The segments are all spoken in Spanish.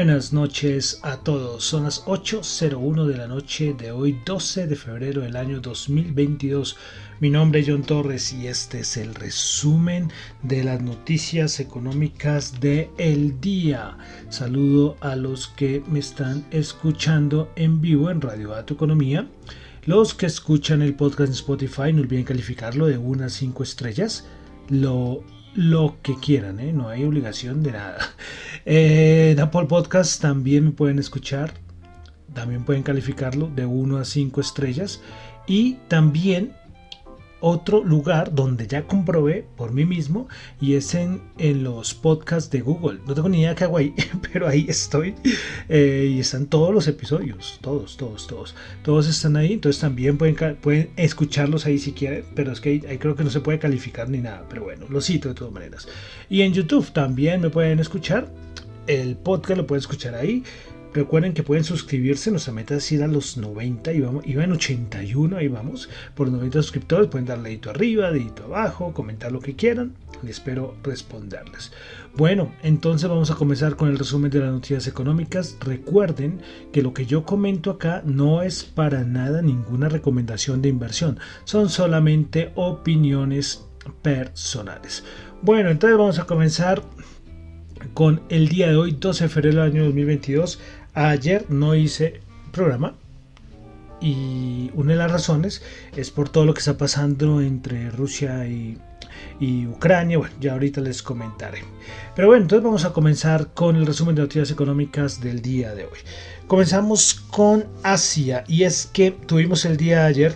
Buenas noches a todos, son las 8.01 de la noche de hoy 12 de febrero del año 2022. Mi nombre es John Torres y este es el resumen de las noticias económicas de el día. Saludo a los que me están escuchando en vivo en Radio Dato Economía. Los que escuchan el podcast en Spotify no olviden calificarlo de unas 5 estrellas. Lo lo que quieran, ¿eh? no hay obligación de nada. Eh, en Apple Podcast también me pueden escuchar, también pueden calificarlo de 1 a 5 estrellas y también otro lugar donde ya comprobé por mí mismo y es en, en los podcasts de Google. No tengo ni idea qué hago ahí, pero ahí estoy. Eh, y están todos los episodios, todos, todos, todos. Todos están ahí, entonces también pueden, pueden escucharlos ahí si quieren, pero es que ahí, creo que no se puede calificar ni nada, pero bueno, lo cito de todas maneras. Y en YouTube también me pueden escuchar. El podcast lo pueden escuchar ahí. Recuerden que pueden suscribirse, nuestra meta es ir a los 90 y vamos, iba en 81, ahí vamos, por 90 suscriptores, pueden darle dedito arriba, dedito abajo, comentar lo que quieran y espero responderles. Bueno, entonces vamos a comenzar con el resumen de las noticias económicas. Recuerden que lo que yo comento acá no es para nada ninguna recomendación de inversión, son solamente opiniones personales. Bueno, entonces vamos a comenzar con el día de hoy, 12 de febrero del año 2022. Ayer no hice programa y una de las razones es por todo lo que está pasando entre Rusia y, Ucrania. Bueno, ya ahorita les comentaré. Pero bueno, entonces vamos a comenzar con el resumen de noticias económicas del día de hoy. Comenzamos con Asia y es que tuvimos el día de ayer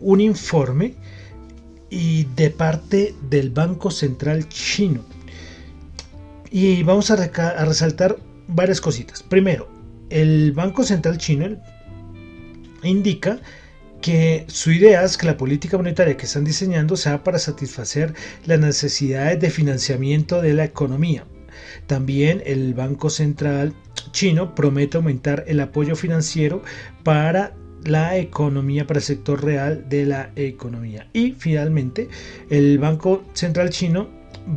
un informe y de parte del Banco Central Chino. Y vamos a resaltar varias cositas. Primero, el Banco Central chino indica que su idea es que la política monetaria que están diseñando sea para satisfacer las necesidades de financiamiento de la economía. También el Banco Central chino promete aumentar el apoyo financiero para la economía, para el sector real de la economía. Y finalmente, el Banco Central chino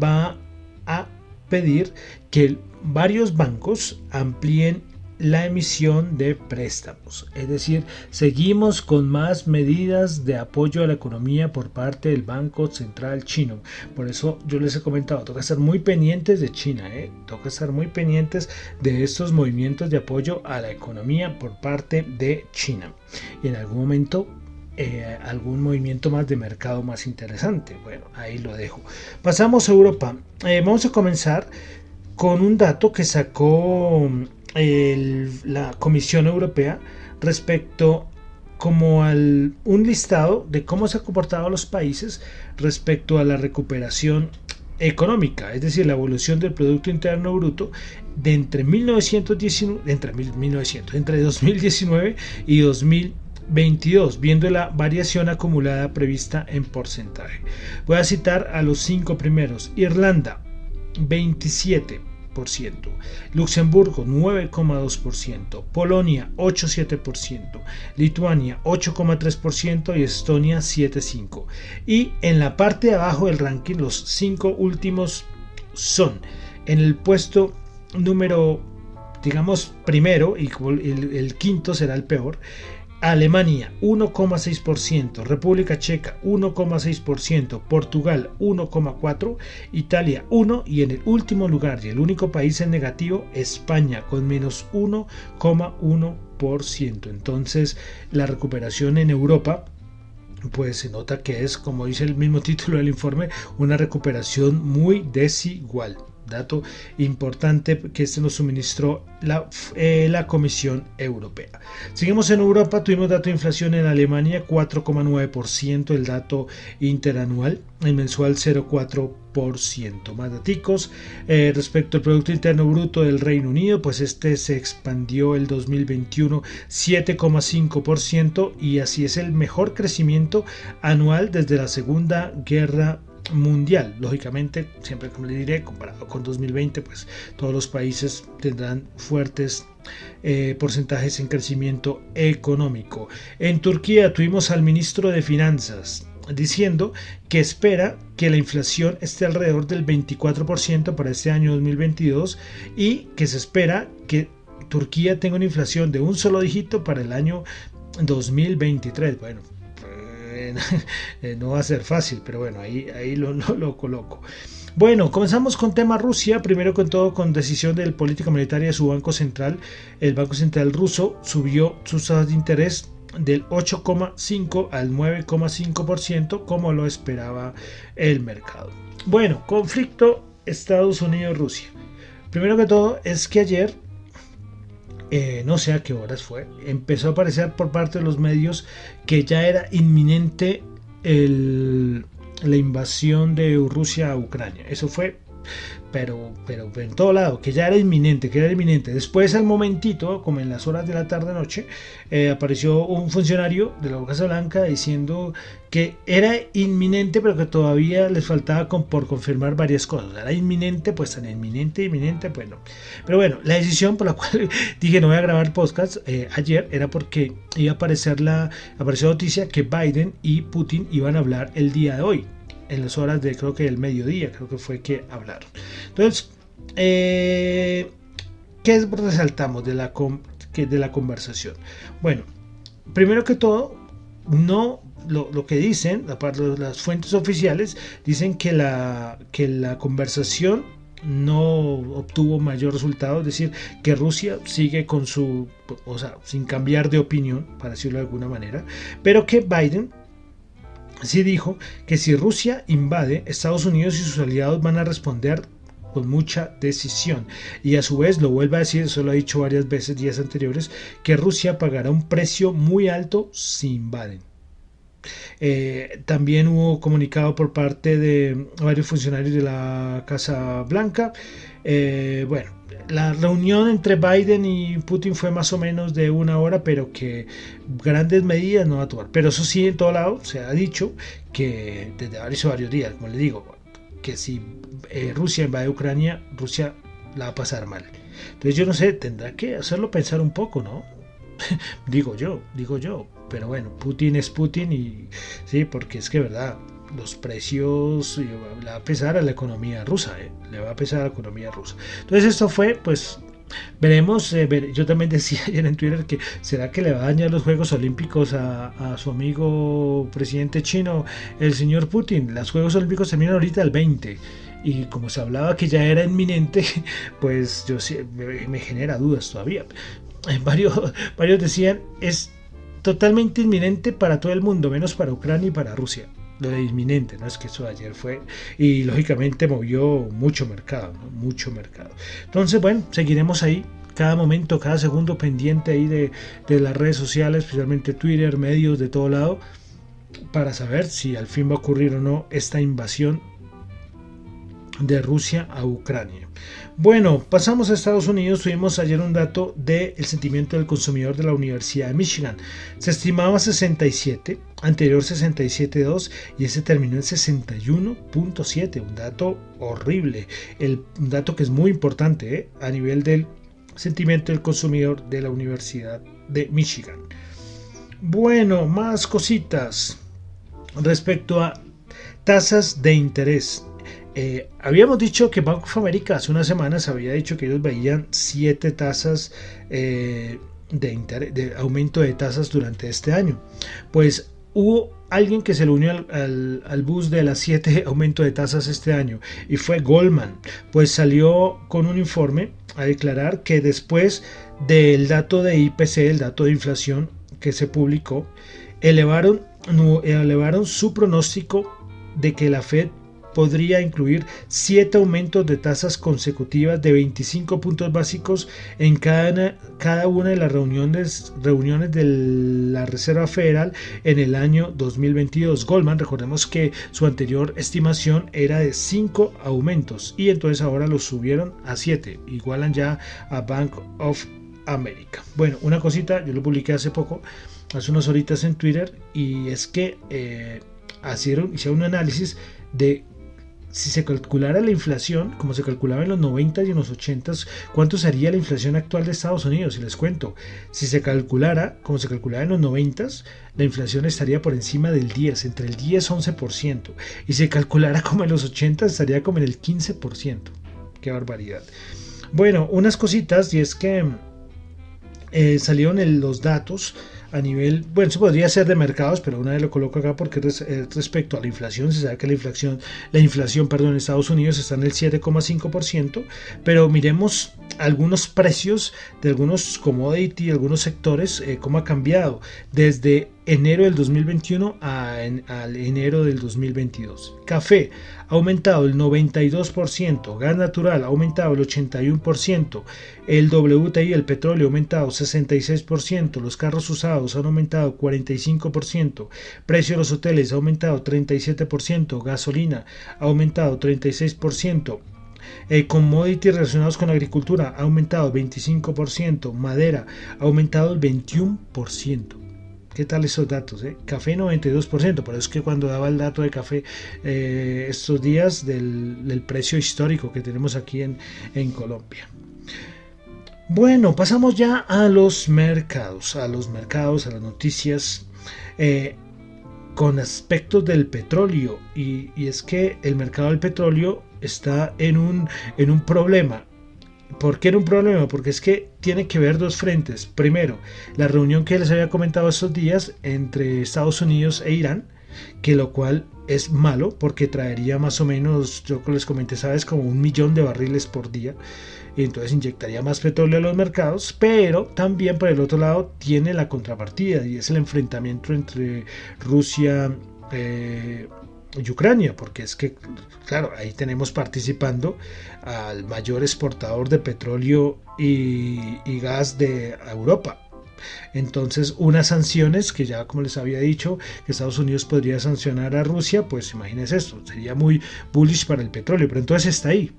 va a pedir que varios bancos amplíen la emisión de préstamos. Es decir, seguimos con más medidas de apoyo a la economía por parte del Banco Central Chino. Por eso yo les he comentado, toca estar muy pendientes de China, ¿eh? toca estar muy pendientes de estos movimientos de apoyo a la economía por parte de China. Y en algún momento eh, algún movimiento más de mercado más interesante. Bueno, ahí lo dejo. Pasamos a Europa. Eh, vamos a comenzar con un dato que sacó la Comisión Europea respecto como al un listado de cómo se han comportado los países respecto a la recuperación económica, es decir, la evolución del Producto Interno Bruto de entre 1919, entre 1900, entre 2019 y 2022, viendo la variación acumulada prevista en porcentaje. Voy a citar a los cinco primeros. Irlanda, 27%. Luxemburgo 9,2%, Polonia 8,7%, Lituania 8,3% y Estonia 7,5%. Y en la parte de abajo del ranking los cinco últimos son en el puesto número digamos primero y el quinto será el peor Alemania 1,6%, República Checa 1,6%, Portugal 1,4%, Italia 1% y en el último lugar y el único país en negativo, España con menos 1,1%. Entonces la recuperación en Europa pues se nota que es, como dice el mismo título del informe, una recuperación muy desigual. Dato importante que este nos suministró la, eh, la, Comisión Europea. Seguimos en Europa, tuvimos dato de inflación en Alemania 4,9%, el dato interanual, el mensual 0,4%. Más datos eh, respecto al Producto Interno Bruto del Reino Unido, pues este se expandió el 2021 7,5% y así es el mejor crecimiento anual desde la Segunda Guerra mundial. Lógicamente, siempre como le diré, comparado con 2020, pues todos los países tendrán fuertes eh, porcentajes en crecimiento económico. En Turquía tuvimos al ministro de Finanzas diciendo que espera que la inflación esté alrededor del 24% para este año 2022 y que se espera que Turquía tenga una inflación de un solo dígito para el año 2023. Bueno, eh, no va a ser fácil, pero bueno, ahí, ahí lo, lo, coloco. Bueno, comenzamos con tema Rusia. Primero con todo, con decisión del política monetaria de su Banco Central. El Banco Central ruso subió sus tasas de interés del 8,5 al 9,5% como lo esperaba el mercado. Bueno, conflicto Estados Unidos-Rusia. Primero que todo es que ayer eh, no sé a qué horas fue, empezó a aparecer por parte de los medios que ya era inminente la invasión de Rusia a Ucrania. Eso fue pero, pero en todo lado, que ya era inminente, que era inminente. Después, al momentito, como en las horas de la tarde-noche, eh, apareció un funcionario de la Casa Blanca diciendo que era inminente, pero que todavía les faltaba por confirmar varias cosas. Era inminente, pues tan inminente, inminente, pues no. Pero bueno, la decisión por la cual dije no voy a grabar podcast eh, ayer era porque iba a aparecer la apareció noticia que Biden y Putin iban a hablar el día de hoy en las horas de creo que el mediodía, creo que fue que hablaron. Entonces, eh, ¿qué resaltamos de la, de la conversación? Bueno, primero que todo, no lo, que dicen, las fuentes oficiales, dicen que la, que la conversación no obtuvo mayor resultado, es decir, que Rusia sigue con su, o sea, sin cambiar de opinión, para decirlo de alguna manera, pero que Biden sí dijo que si Rusia invade, Estados Unidos y sus aliados van a responder con mucha decisión. Y a su vez lo vuelve a decir, eso lo ha dicho varias veces días anteriores, que Rusia pagará un precio muy alto si invaden. Eh, también hubo comunicado por parte de varios funcionarios de la Casa Blanca. Eh, bueno, la reunión entre Biden y Putin fue más o menos de una hora, pero que grandes medidas no va a tomar. Pero eso sí, en todo lado se ha dicho que desde varios, varios días, como le digo, que si eh, Rusia invade Ucrania, Rusia la va a pasar mal. Entonces yo no sé, tendrá que hacerlo pensar un poco, ¿no? digo yo, digo yo. Pero bueno, Putin es Putin y sí, porque es que verdad, los precios le va a pesar a la economía rusa, ¿eh? le va a pesar a la economía rusa. Entonces esto fue, pues, veremos, eh, yo también decía ayer en Twitter que será que le va a dañar los Juegos Olímpicos a, su amigo presidente chino, el señor Putin. Los Juegos Olímpicos terminan ahorita el 20 y como se hablaba que ya era inminente, pues yo me, genera dudas todavía. Varios, varios decían es totalmente inminente para todo el mundo, menos para Ucrania y para Rusia de inminente, ¿no? Es que eso de ayer fue y lógicamente movió mucho mercado, Mucho mercado. Entonces, bueno, seguiremos ahí cada momento, cada segundo pendiente ahí de, de las redes sociales, especialmente Twitter, medios de todo lado, para saber si al fin va a ocurrir o no esta invasión de Rusia a Ucrania. Bueno, pasamos a Estados Unidos. Tuvimos ayer un dato del sentimiento del consumidor de la Universidad de Michigan. Se estimaba 67, anterior 67.2 y ese terminó en 61.7. Un dato horrible. El, un dato que es muy importante ¿eh? a nivel del sentimiento del consumidor de la Universidad de Michigan. Bueno, más cositas respecto a tasas de interés. Eh, habíamos dicho que Bank of America hace unas semanas había dicho que ellos veían siete tasas eh, de, aumento de tasas durante este año. Pues hubo alguien que se le unió al, bus de las siete aumento de tasas este año y fue Goldman. Pues salió con un informe a declarar que después del dato de IPC, el dato de inflación que se publicó, elevaron su pronóstico de que la Fed podría incluir siete aumentos de tasas consecutivas de 25 puntos básicos en cada, una de las reuniones, reuniones de la Reserva Federal en el año 2022. Goldman, recordemos que su anterior estimación era de 5 aumentos y entonces ahora lo subieron a 7, igualan ya a Bank of America. Bueno, una cosita, yo lo publiqué hace poco, hace unas horitas en Twitter, y es que eh, hicieron, hicieron un análisis de si se calculara la inflación, como se calculaba en los 90 y en los 80, ¿cuánto sería la inflación actual de Estados Unidos? Y les cuento, si se calculara, como se calculaba en los 90, la inflación estaría por encima del 10, entre el 10 y 11%. Y si se calculara como en los 80, estaría como en el 15%. Qué barbaridad. Bueno, unas cositas, y es que eh, salieron los datos a nivel, bueno, eso podría ser de mercados, pero una vez lo coloco acá porque eh, respecto a la inflación, se sabe que la inflación, la inflación, perdón, en Estados Unidos está en el 7,5%, pero miremos algunos precios de algunos commodity, algunos sectores, eh, cómo ha cambiado. Desde enero del 2021 a, al enero del 2022. Café ha aumentado el 92%, gas natural ha aumentado el 81%, el WTI, el petróleo ha aumentado 66%, los carros usados han aumentado 45%, precio de los hoteles ha aumentado 37%, gasolina ha aumentado 36%, eh, commodities relacionados con agricultura ha aumentado 25%, madera ha aumentado el 21%. ¿Qué tal esos datos? Eh? Café 92%, por eso es que cuando daba el dato de café eh, estos días del, precio histórico que tenemos aquí en, Colombia. Bueno, pasamos ya a los mercados, a los mercados, a las noticias eh, con aspectos del petróleo. Y, y, es que el mercado del petróleo está en un, en un problema. ¿Por qué era un problema? Porque es que tiene que ver dos frentes. Primero, la reunión que les había comentado estos días entre Estados Unidos e Irán, que lo cual es malo porque traería más o menos, yo les comenté, sabes, como un millón de barriles por día. Y entonces inyectaría más petróleo a los mercados, pero también por el otro lado tiene la contrapartida y es el enfrentamiento entre Rusia, eh, y Ucrania, porque es que, claro, ahí tenemos participando al mayor exportador de petróleo y, gas de Europa. Entonces, unas sanciones que ya como les había dicho, que Estados Unidos podría sancionar a Rusia, pues imagínense esto, sería muy bullish para el petróleo, pero entonces está ahí.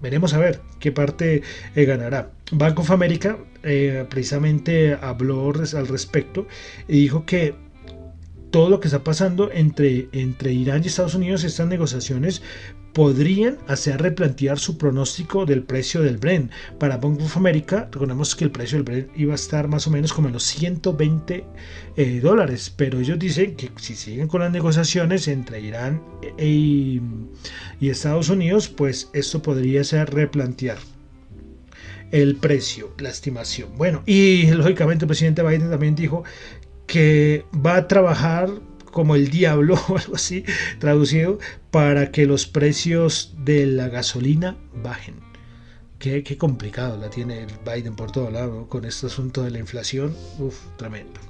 Veremos a ver qué parte eh, ganará. Bank of America eh, precisamente habló al respecto y dijo que todo lo que está pasando entre, entre Irán y Estados Unidos, estas negociaciones podrían hacer replantear su pronóstico del precio del Brent. Para Bank of America, recordemos que el precio del Brent iba a estar más o menos como en los 120 eh, dólares, pero ellos dicen que si siguen con las negociaciones entre Irán y, y Estados Unidos, pues esto podría ser replantear el precio, la estimación. Bueno, y lógicamente el presidente Biden también dijo que va a trabajar como el diablo o algo así traducido para que los precios de la gasolina bajen. Qué, complicado la tiene Biden por todo lado con este asunto de la inflación. Uf, tremendo.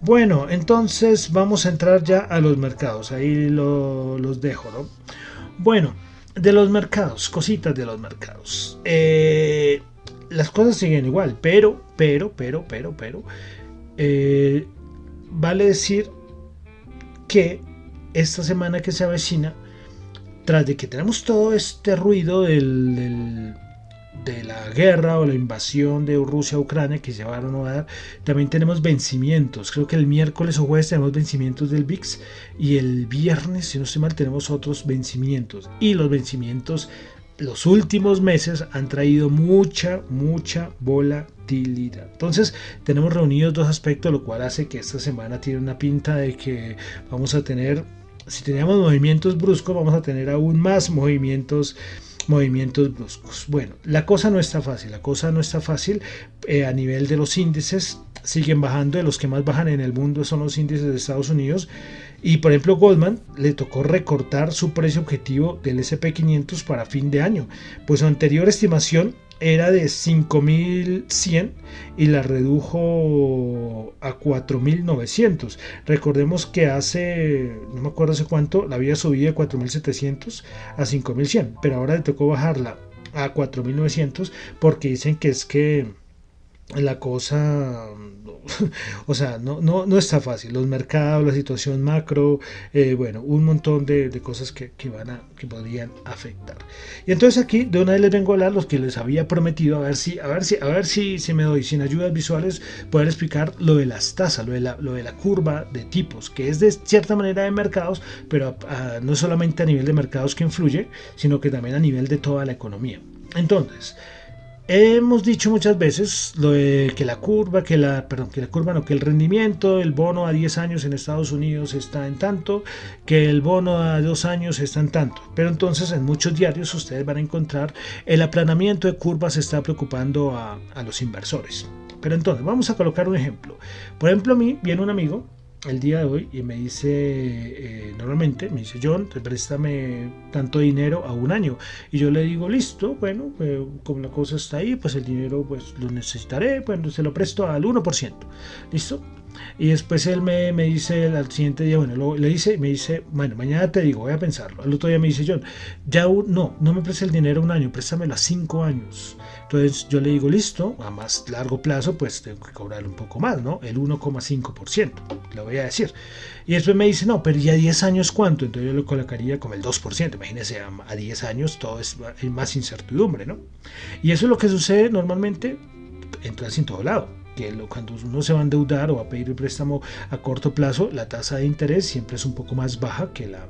Bueno, entonces vamos a entrar ya a los mercados. Ahí los dejo, ¿no? Bueno, de los mercados, cositas de los mercados. Eh, las cosas siguen igual, pero, pero, pero, pero, pero, eh, vale decir que esta semana que se avecina, tras de que tenemos todo este ruido del, de la guerra o la invasión de Rusia a Ucrania que se van a dar, también tenemos vencimientos. Creo que el miércoles o jueves tenemos vencimientos del VIX y el viernes, si no estoy mal, tenemos otros vencimientos. Y los vencimientos los últimos meses han traído mucha, mucha volatilidad. Entonces tenemos reunidos dos aspectos, lo cual hace que esta semana tiene una pinta de que vamos a tener, si teníamos movimientos bruscos, vamos a tener aún más movimientos movimientos bruscos. Bueno, la cosa no está fácil, la cosa no está fácil eh, a nivel de los índices. Siguen bajando, los que más bajan en el mundo son los índices de Estados Unidos. Y por ejemplo, Goldman le tocó recortar su precio objetivo del SP500 para fin de año, pues su anterior estimación era de 5100 y la redujo a 4900. Recordemos que hace, no me acuerdo hace cuánto, la había subido de 4700 a 5100, pero ahora le tocó bajarla a 4900 porque dicen que es que la cosa, o sea, no, no, no está fácil. Los mercados, la situación macro, eh, bueno, un montón de, cosas que, van a, que podrían afectar. Y entonces aquí de una vez les vengo a hablar los que les había prometido, a ver si, a ver si, a ver si, si me doy sin ayudas visuales, poder explicar lo de las tasas, lo de la, lo de la curva de tipos, que es de cierta manera de mercados, pero no solamente a nivel de mercados que influye, sino que también a nivel de toda la economía. Entonces, Hemos dicho muchas veces lo que la curva, que la, perdón, que la curva no, que el rendimiento, el bono a 10 años en Estados Unidos está en tanto, que el bono a 2 años está en tanto. Pero entonces en muchos diarios ustedes van a encontrar el aplanamiento de curvas está preocupando a, a los inversores. Pero entonces vamos a colocar un ejemplo. Por ejemplo, a mí viene un amigo el día de hoy y me dice, eh, normalmente me dice, John, te préstame tanto dinero a un año. Y yo le digo, listo, bueno, eh, como la cosa está ahí, pues el dinero pues lo necesitaré, bueno, se lo presto al 1%. ¿Listo? Y después él me, me dice al siguiente día, bueno, le dice, me dice, bueno, mañana te digo, voy a pensarlo. Al otro día me dice, John, ya no, no me preste el dinero un año, préstamelo a cinco años. Entonces yo le digo, listo, a más largo plazo, pues tengo que cobrar un poco más, ¿no? El 1,5%, le voy a decir. Y después me dice, no, pero ya 10 años cuánto? Entonces yo lo colocaría como el 2%. Imagínese, a 10 años todo es más incertidumbre, ¿no? Y eso es lo que sucede normalmente, entonces en todo lado que cuando uno se va a endeudar o va a pedir el préstamo a corto plazo, la tasa de interés siempre es un poco más baja que la,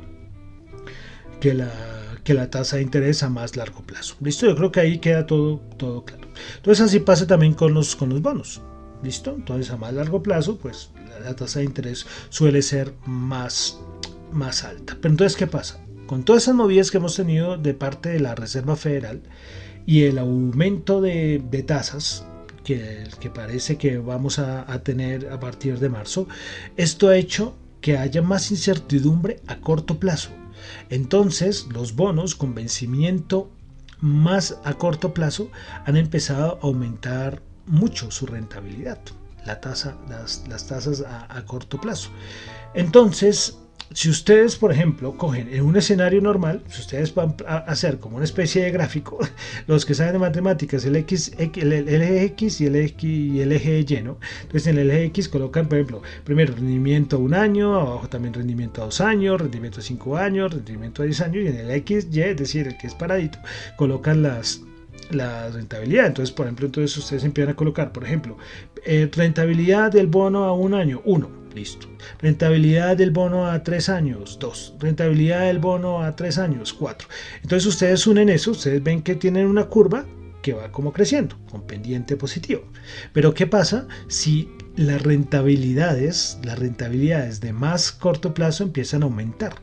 que la, que la tasa de interés a más largo plazo. ¿Listo? Yo creo que ahí queda todo, todo claro. Entonces así pasa también con los, con los bonos. ¿Listo? Entonces a más largo plazo, pues la, tasa de interés suele ser más, más alta. Pero entonces, ¿qué pasa? Con todas esas movidas que hemos tenido de parte de la Reserva Federal y el aumento de, de tasas, que, parece que vamos a, tener a partir de marzo, esto ha hecho que haya más incertidumbre a corto plazo. Entonces, los bonos con vencimiento más a corto plazo han empezado a aumentar mucho su rentabilidad, la tasa, las, tasas a, a, corto plazo. Entonces, si ustedes, por ejemplo, cogen en un escenario normal, si ustedes van a hacer como una especie de gráfico, los que saben de matemáticas, el, X, el, eje X y el, X y el eje Y, ¿no? Entonces en el eje X colocan, por ejemplo, primero rendimiento a un año, abajo también rendimiento a dos años, rendimiento a cinco años, rendimiento a diez años, y en el X, Y, es decir, el que es paradito, colocan las, la rentabilidad. Entonces, por ejemplo, entonces ustedes empiezan a colocar, por ejemplo, eh, rentabilidad del bono a un año, 1 Listo. Rentabilidad del bono a tres años, 2. Rentabilidad del bono a tres años, 4. Entonces ustedes unen eso, ustedes ven que tienen una curva que va como creciendo, con pendiente positivo. Pero ¿qué pasa si las rentabilidades, las rentabilidades de más corto plazo empiezan a aumentar?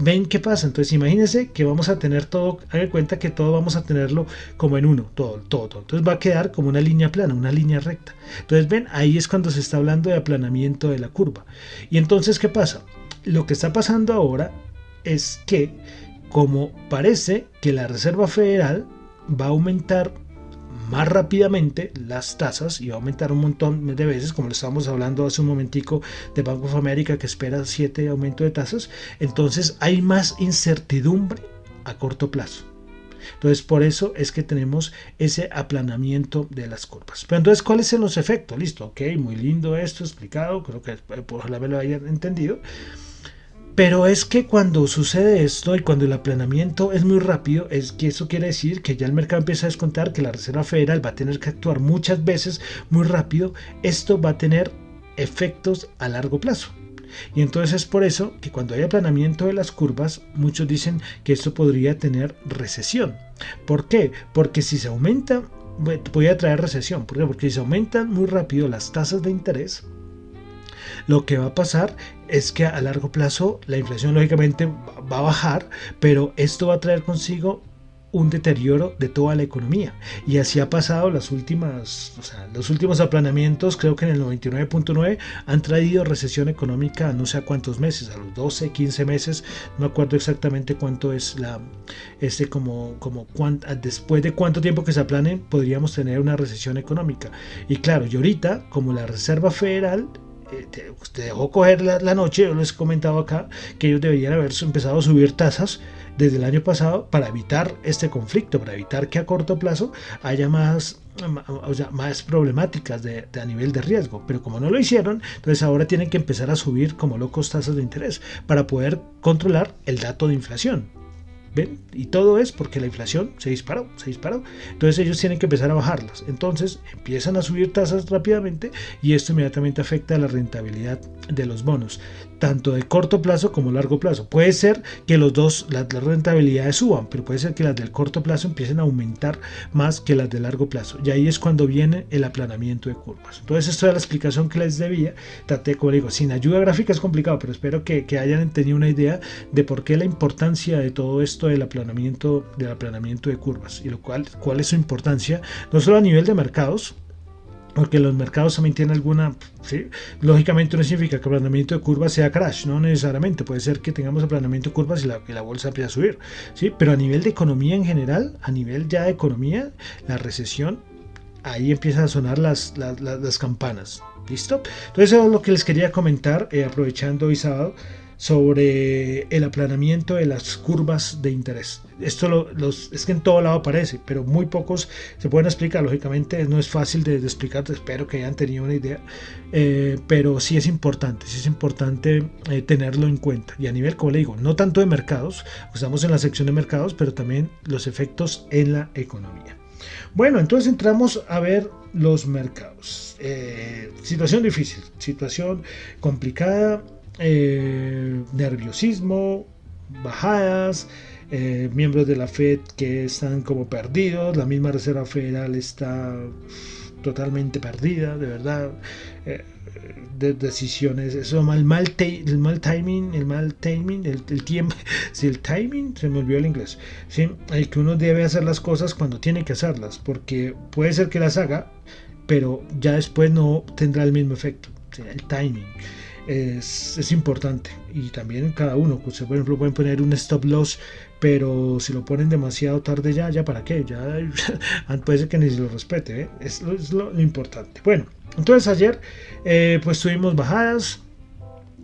Ven qué pasa. Entonces imagínense que vamos a tener todo, hagan cuenta que todo vamos a tenerlo como en uno, todo, todo, todo. Entonces va a quedar como una línea plana, una línea recta. Entonces ven, ahí es cuando se está hablando de aplanamiento de la curva. Y entonces, ¿qué pasa? Lo que está pasando ahora es que, como parece que la Reserva Federal va a aumentar más rápidamente las tasas y va a aumentar un montón de veces, como le estábamos hablando hace un momentico de Bank of America que espera 7 aumento de tasas, entonces hay más incertidumbre a corto plazo. Entonces, por eso es que tenemos ese aplanamiento de las curvas. Pero entonces, ¿cuáles son los efectos? Listo, ok, muy lindo esto explicado, creo que la me lo hayan entendido. Pero es que cuando sucede esto y cuando el aplanamiento es muy rápido, es que eso quiere decir que ya el mercado empieza a descontar que la Reserva Federal va a tener que actuar muchas veces muy rápido. Esto va a tener efectos a largo plazo. Y entonces es por eso que cuando hay aplanamiento de las curvas, muchos dicen que esto podría tener recesión. ¿Por qué? Porque si se aumenta, podría traer recesión. ¿Por qué? Porque si se aumentan muy rápido las tasas de interés, lo que va a pasar es que a largo plazo la inflación lógicamente va a bajar, pero esto va a traer consigo un deterioro de toda la economía. Y así ha pasado las últimas, o sea, los últimos aplanamientos, creo que en el 99.9 han traído recesión económica a no sé a cuántos meses, a los 12, 15 meses, no me acuerdo exactamente cuánto es la, este como, como después de cuánto tiempo que se aplanen podríamos tener una recesión económica. Y claro, y ahorita, como la Reserva Federal eh, usted dejó coger la, la, noche, yo les he comentado acá que ellos deberían haber empezado a subir tasas desde el año pasado para evitar este conflicto, para evitar que a corto plazo haya más, o sea, más problemáticas de, a nivel de riesgo. Pero como no lo hicieron, entonces ahora tienen que empezar a subir como locos tasas de interés para poder controlar el dato de inflación. Y todo es porque la inflación se disparó, se disparó. Entonces ellos tienen que empezar a bajarlas. Entonces empiezan a subir tasas rápidamente y esto inmediatamente afecta a la rentabilidad de los bonos, tanto de corto plazo como largo plazo. Puede ser que los dos, las, rentabilidades suban, pero puede ser que las del corto plazo empiecen a aumentar más que las de largo plazo. Y ahí es cuando viene el aplanamiento de curvas. Entonces esto es la explicación que les debía. Traté, como digo, sin ayuda gráfica es complicado, pero espero que, que hayan tenido una idea de por qué la importancia de todo esto del aplanamiento, del aplanamiento de curvas y lo cual, cuál es su importancia, no solo a nivel de mercados, porque los mercados también tienen alguna, lógicamente no significa que el aplanamiento de curvas sea crash, no necesariamente, puede ser que tengamos aplanamiento de curvas y la, la bolsa empiece a subir, ¿sí? pero a nivel de economía en general, a nivel ya de economía, la recesión, ahí empiezan a sonar las, las, las, campanas, ¿listo? Entonces eso es lo que les quería comentar, eh, aprovechando hoy sábado, sobre el aplanamiento de las curvas de interés. Esto lo, los, es que en todo lado aparece, pero muy pocos se pueden explicar. Lógicamente no es fácil de, explicar, espero que hayan tenido una idea, eh, pero sí es importante, sí es importante eh, tenerlo en cuenta. Y a nivel, como le digo, no tanto de mercados, estamos en la sección de mercados, pero también los efectos en la economía. Bueno, entonces entramos a ver los mercados. Eh, situación difícil, situación complicada eh, nerviosismo, bajadas, eh, miembros de la Fed que están como perdidos, la misma Reserva Federal está totalmente perdida, de verdad. Eh, de decisiones, eso mal, mal, el mal timing, el mal timing, el, tiempo, si el timing, se me olvidó el inglés, ¿sí? el que uno debe hacer las cosas cuando tiene que hacerlas, porque puede ser que las haga, pero ya después no tendrá el mismo efecto, el timing es, importante. Y también cada uno, pues, por ejemplo, pueden poner un stop loss, pero si lo ponen demasiado tarde ya, ya para qué, ya puede ser que ni se lo respete, ¿eh? es, lo, importante. Bueno, entonces ayer eh, pues tuvimos bajadas,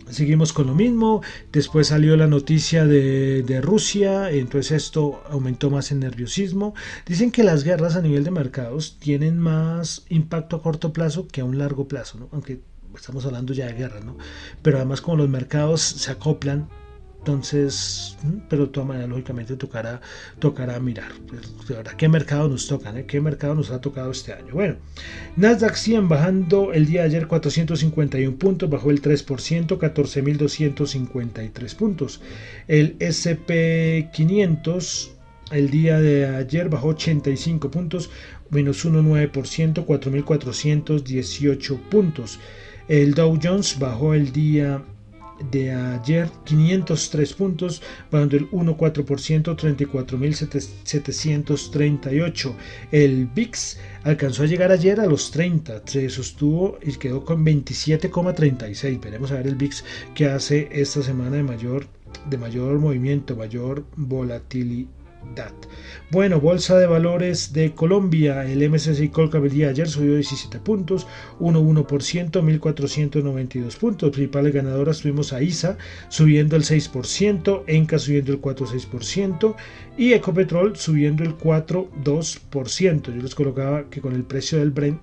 seguimos con lo mismo. Después salió la noticia de, de, Rusia, entonces esto aumentó más el nerviosismo. Dicen que las guerras a nivel de mercados tienen más impacto a corto plazo que a un largo plazo, ¿no? aunque estamos hablando ya de guerra, ¿no? Pero además como los mercados se acoplan, entonces, pero de todas maneras, lógicamente tocará, tocará mirar. Pues, de verdad, ¿qué mercado nos tocan? Eh? ¿Qué mercado nos ha tocado este año? Bueno, Nasdaq 100 bajando el día de ayer 451 puntos, bajó el 3%, 14.253 puntos. El SP 500 el día de ayer bajó 85 puntos, menos 1,9%, 4.418 puntos. El Dow Jones bajó el día de ayer 503 puntos, bajando el 1,4%, 34.738. El VIX alcanzó a llegar ayer a los 30, se sostuvo y quedó con 27,36. Veremos a ver el VIX que hace esta semana de mayor, de mayor movimiento, mayor volatilidad. Bueno, Bolsa de Valores de Colombia, el MSCI Colcap ayer subió 17 puntos, 1,1%, 1.492 puntos. Principales ganadoras tuvimos a ISA subiendo el 6%, Enca subiendo el 4,6% y Ecopetrol subiendo el 4,2%. Yo les colocaba que con el precio del Brent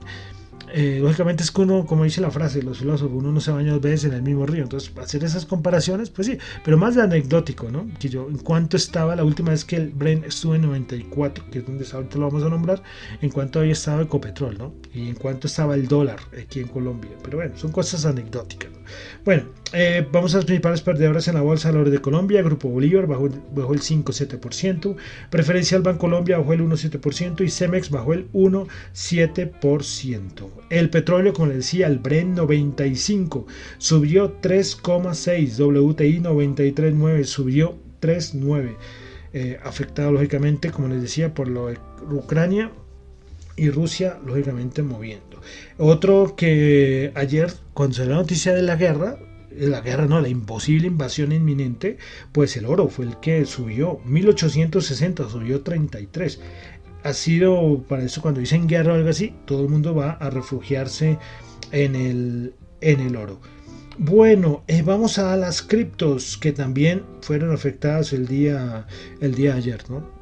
eh, lógicamente es que uno, como dice la frase, los filósofos, uno no se baña dos veces en el mismo río. Entonces, hacer esas comparaciones, pues sí, pero más de anecdótico, ¿no? Que yo, en cuanto estaba la última vez que el Bren estuvo en 94, que es donde ahorita lo vamos a nombrar, en cuanto había estado Ecopetrol, ¿no? Y en cuanto estaba el dólar aquí en Colombia. Pero bueno, son cosas anecdóticas. Bueno, eh, vamos a las principales perdedoras en la Bolsa de Valores de Colombia. Grupo Bolívar bajó, bajó el 5,7%. Preferencial Colombia bajó el 1,7% y Cemex bajó el 1,7%. El petróleo, como les decía, el Bren 95 subió 3,6. WTI 93,9 subió 3,9. eh, afectado lógicamente, como les decía, por lo de Ucrania y Rusia, lógicamente, moviendo. Otro que ayer, cuando se la noticia de la guerra, la guerra, no, la imposible invasión inminente, pues el oro fue el que subió, 1860 subió 33. Ha sido, para eso cuando dicen guerra o algo así, todo el mundo va a refugiarse en el, en el oro. Bueno, eh, vamos a las criptos que también fueron afectadas el día, el día ayer, ¿no?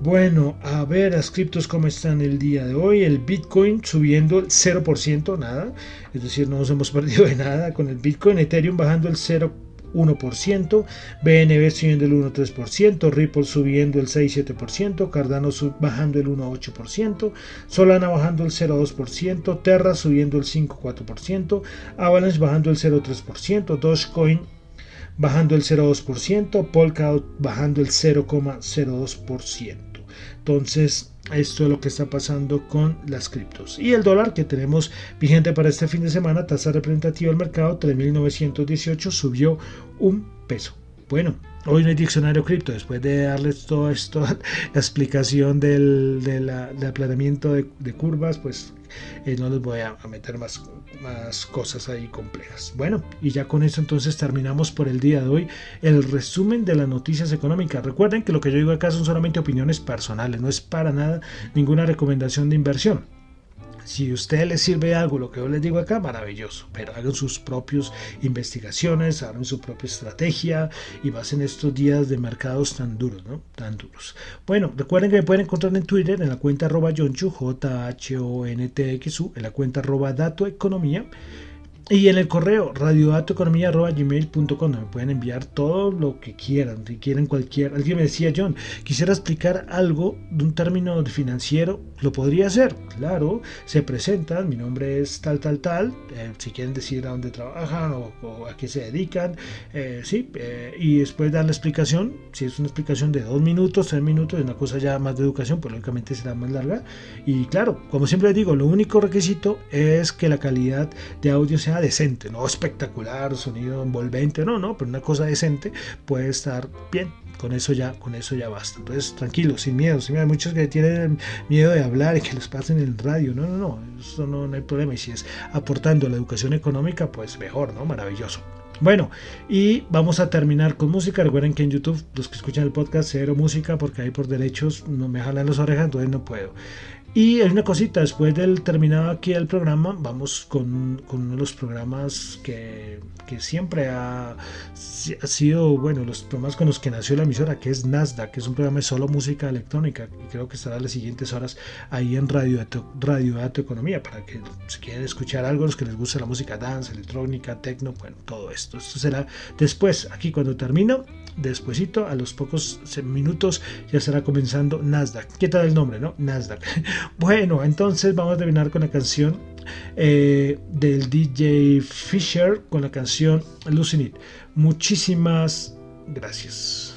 Bueno, a ver las criptos cómo están el día de hoy. El Bitcoin subiendo el 0%, nada. Es decir, no nos hemos perdido de nada con el Bitcoin. Ethereum bajando el 0%. BNB subiendo el 1,3%, Ripple subiendo el 6,7%, Cardano bajando el 1,8%, Solana bajando el 0,2%, Terra subiendo el 5,4%, Avalanche bajando el 0,3%, Dogecoin bajando el 0,2%, Polkadot bajando el 0,02%. Entonces, esto es lo que está pasando con las criptos. Y el dólar que tenemos vigente para este fin de semana, tasa representativa del mercado 3.918, subió un peso. Bueno, hoy no hay diccionario cripto, después de darles todo esto, la explicación del, del, aplanamiento de, curvas, pues eh, no les voy a, meter más, más cosas ahí complejas. Bueno, y ya con eso entonces terminamos por el día de hoy el resumen de las noticias económicas. Recuerden que lo que yo digo acá son solamente opiniones personales, no es para nada ninguna recomendación de inversión. Si a usted le sirve algo lo que yo les digo acá, maravilloso, pero hagan sus propias investigaciones, hagan su propia estrategia y basen estos días de mercados tan duros, ¿no? Tan duros. Bueno, recuerden que me pueden encontrar en Twitter en la cuenta arroba J-H-O-N-T-X-U, en la cuenta arroba Dato Economía. Y en el correo radiodatoeconomía.gmail.com me pueden enviar todo lo que quieran. Si quieren cualquier... Alguien me decía, John, quisiera explicar algo de un término financiero. ¿Lo podría hacer? Claro, se presentan, mi nombre es tal, tal, tal. Eh, si quieren decir a dónde trabajan o, a qué se dedican. Eh, sí, eh, y después dar la explicación. Si es una explicación de dos minutos, tres minutos, es una cosa ya más de educación, pues lógicamente será más larga. Y claro, como siempre digo, lo único requisito es que la calidad de audio sea decente, no espectacular, sonido envolvente, no, no, pero una cosa decente puede estar bien. Con eso ya, con eso ya basta. Entonces, tranquilo, sin miedo. Sin miedo. Hay muchos que tienen miedo de hablar y que les pasen en el radio. No, no, no. Eso no, no hay problema. Y si es aportando la educación económica, pues mejor, ¿no? Maravilloso. Bueno, y vamos a terminar con música. Recuerden que en YouTube, los que escuchan el podcast, cero música, porque ahí por derechos no me jalan las orejas, entonces no puedo. Y hay una cosita, después del terminado aquí el programa, vamos con, con uno de los programas que, que siempre ha, ha, sido, bueno, los programas con los que nació la emisora, que es Nasdaq, que es un programa de solo música electrónica, y creo que estará las siguientes horas ahí en Radio Radio Dato Economía, para que si quieren escuchar algo, los que les gusta la música dance, electrónica, techno, bueno, todo esto. Esto será después, aquí cuando termino, despuesito, a los pocos minutos, ya estará comenzando Nasdaq. ¿Qué tal el nombre, no? Nasdaq. Bueno, entonces vamos a terminar con la canción eh, del DJ Fisher, con la canción Losing It. Muchísimas gracias.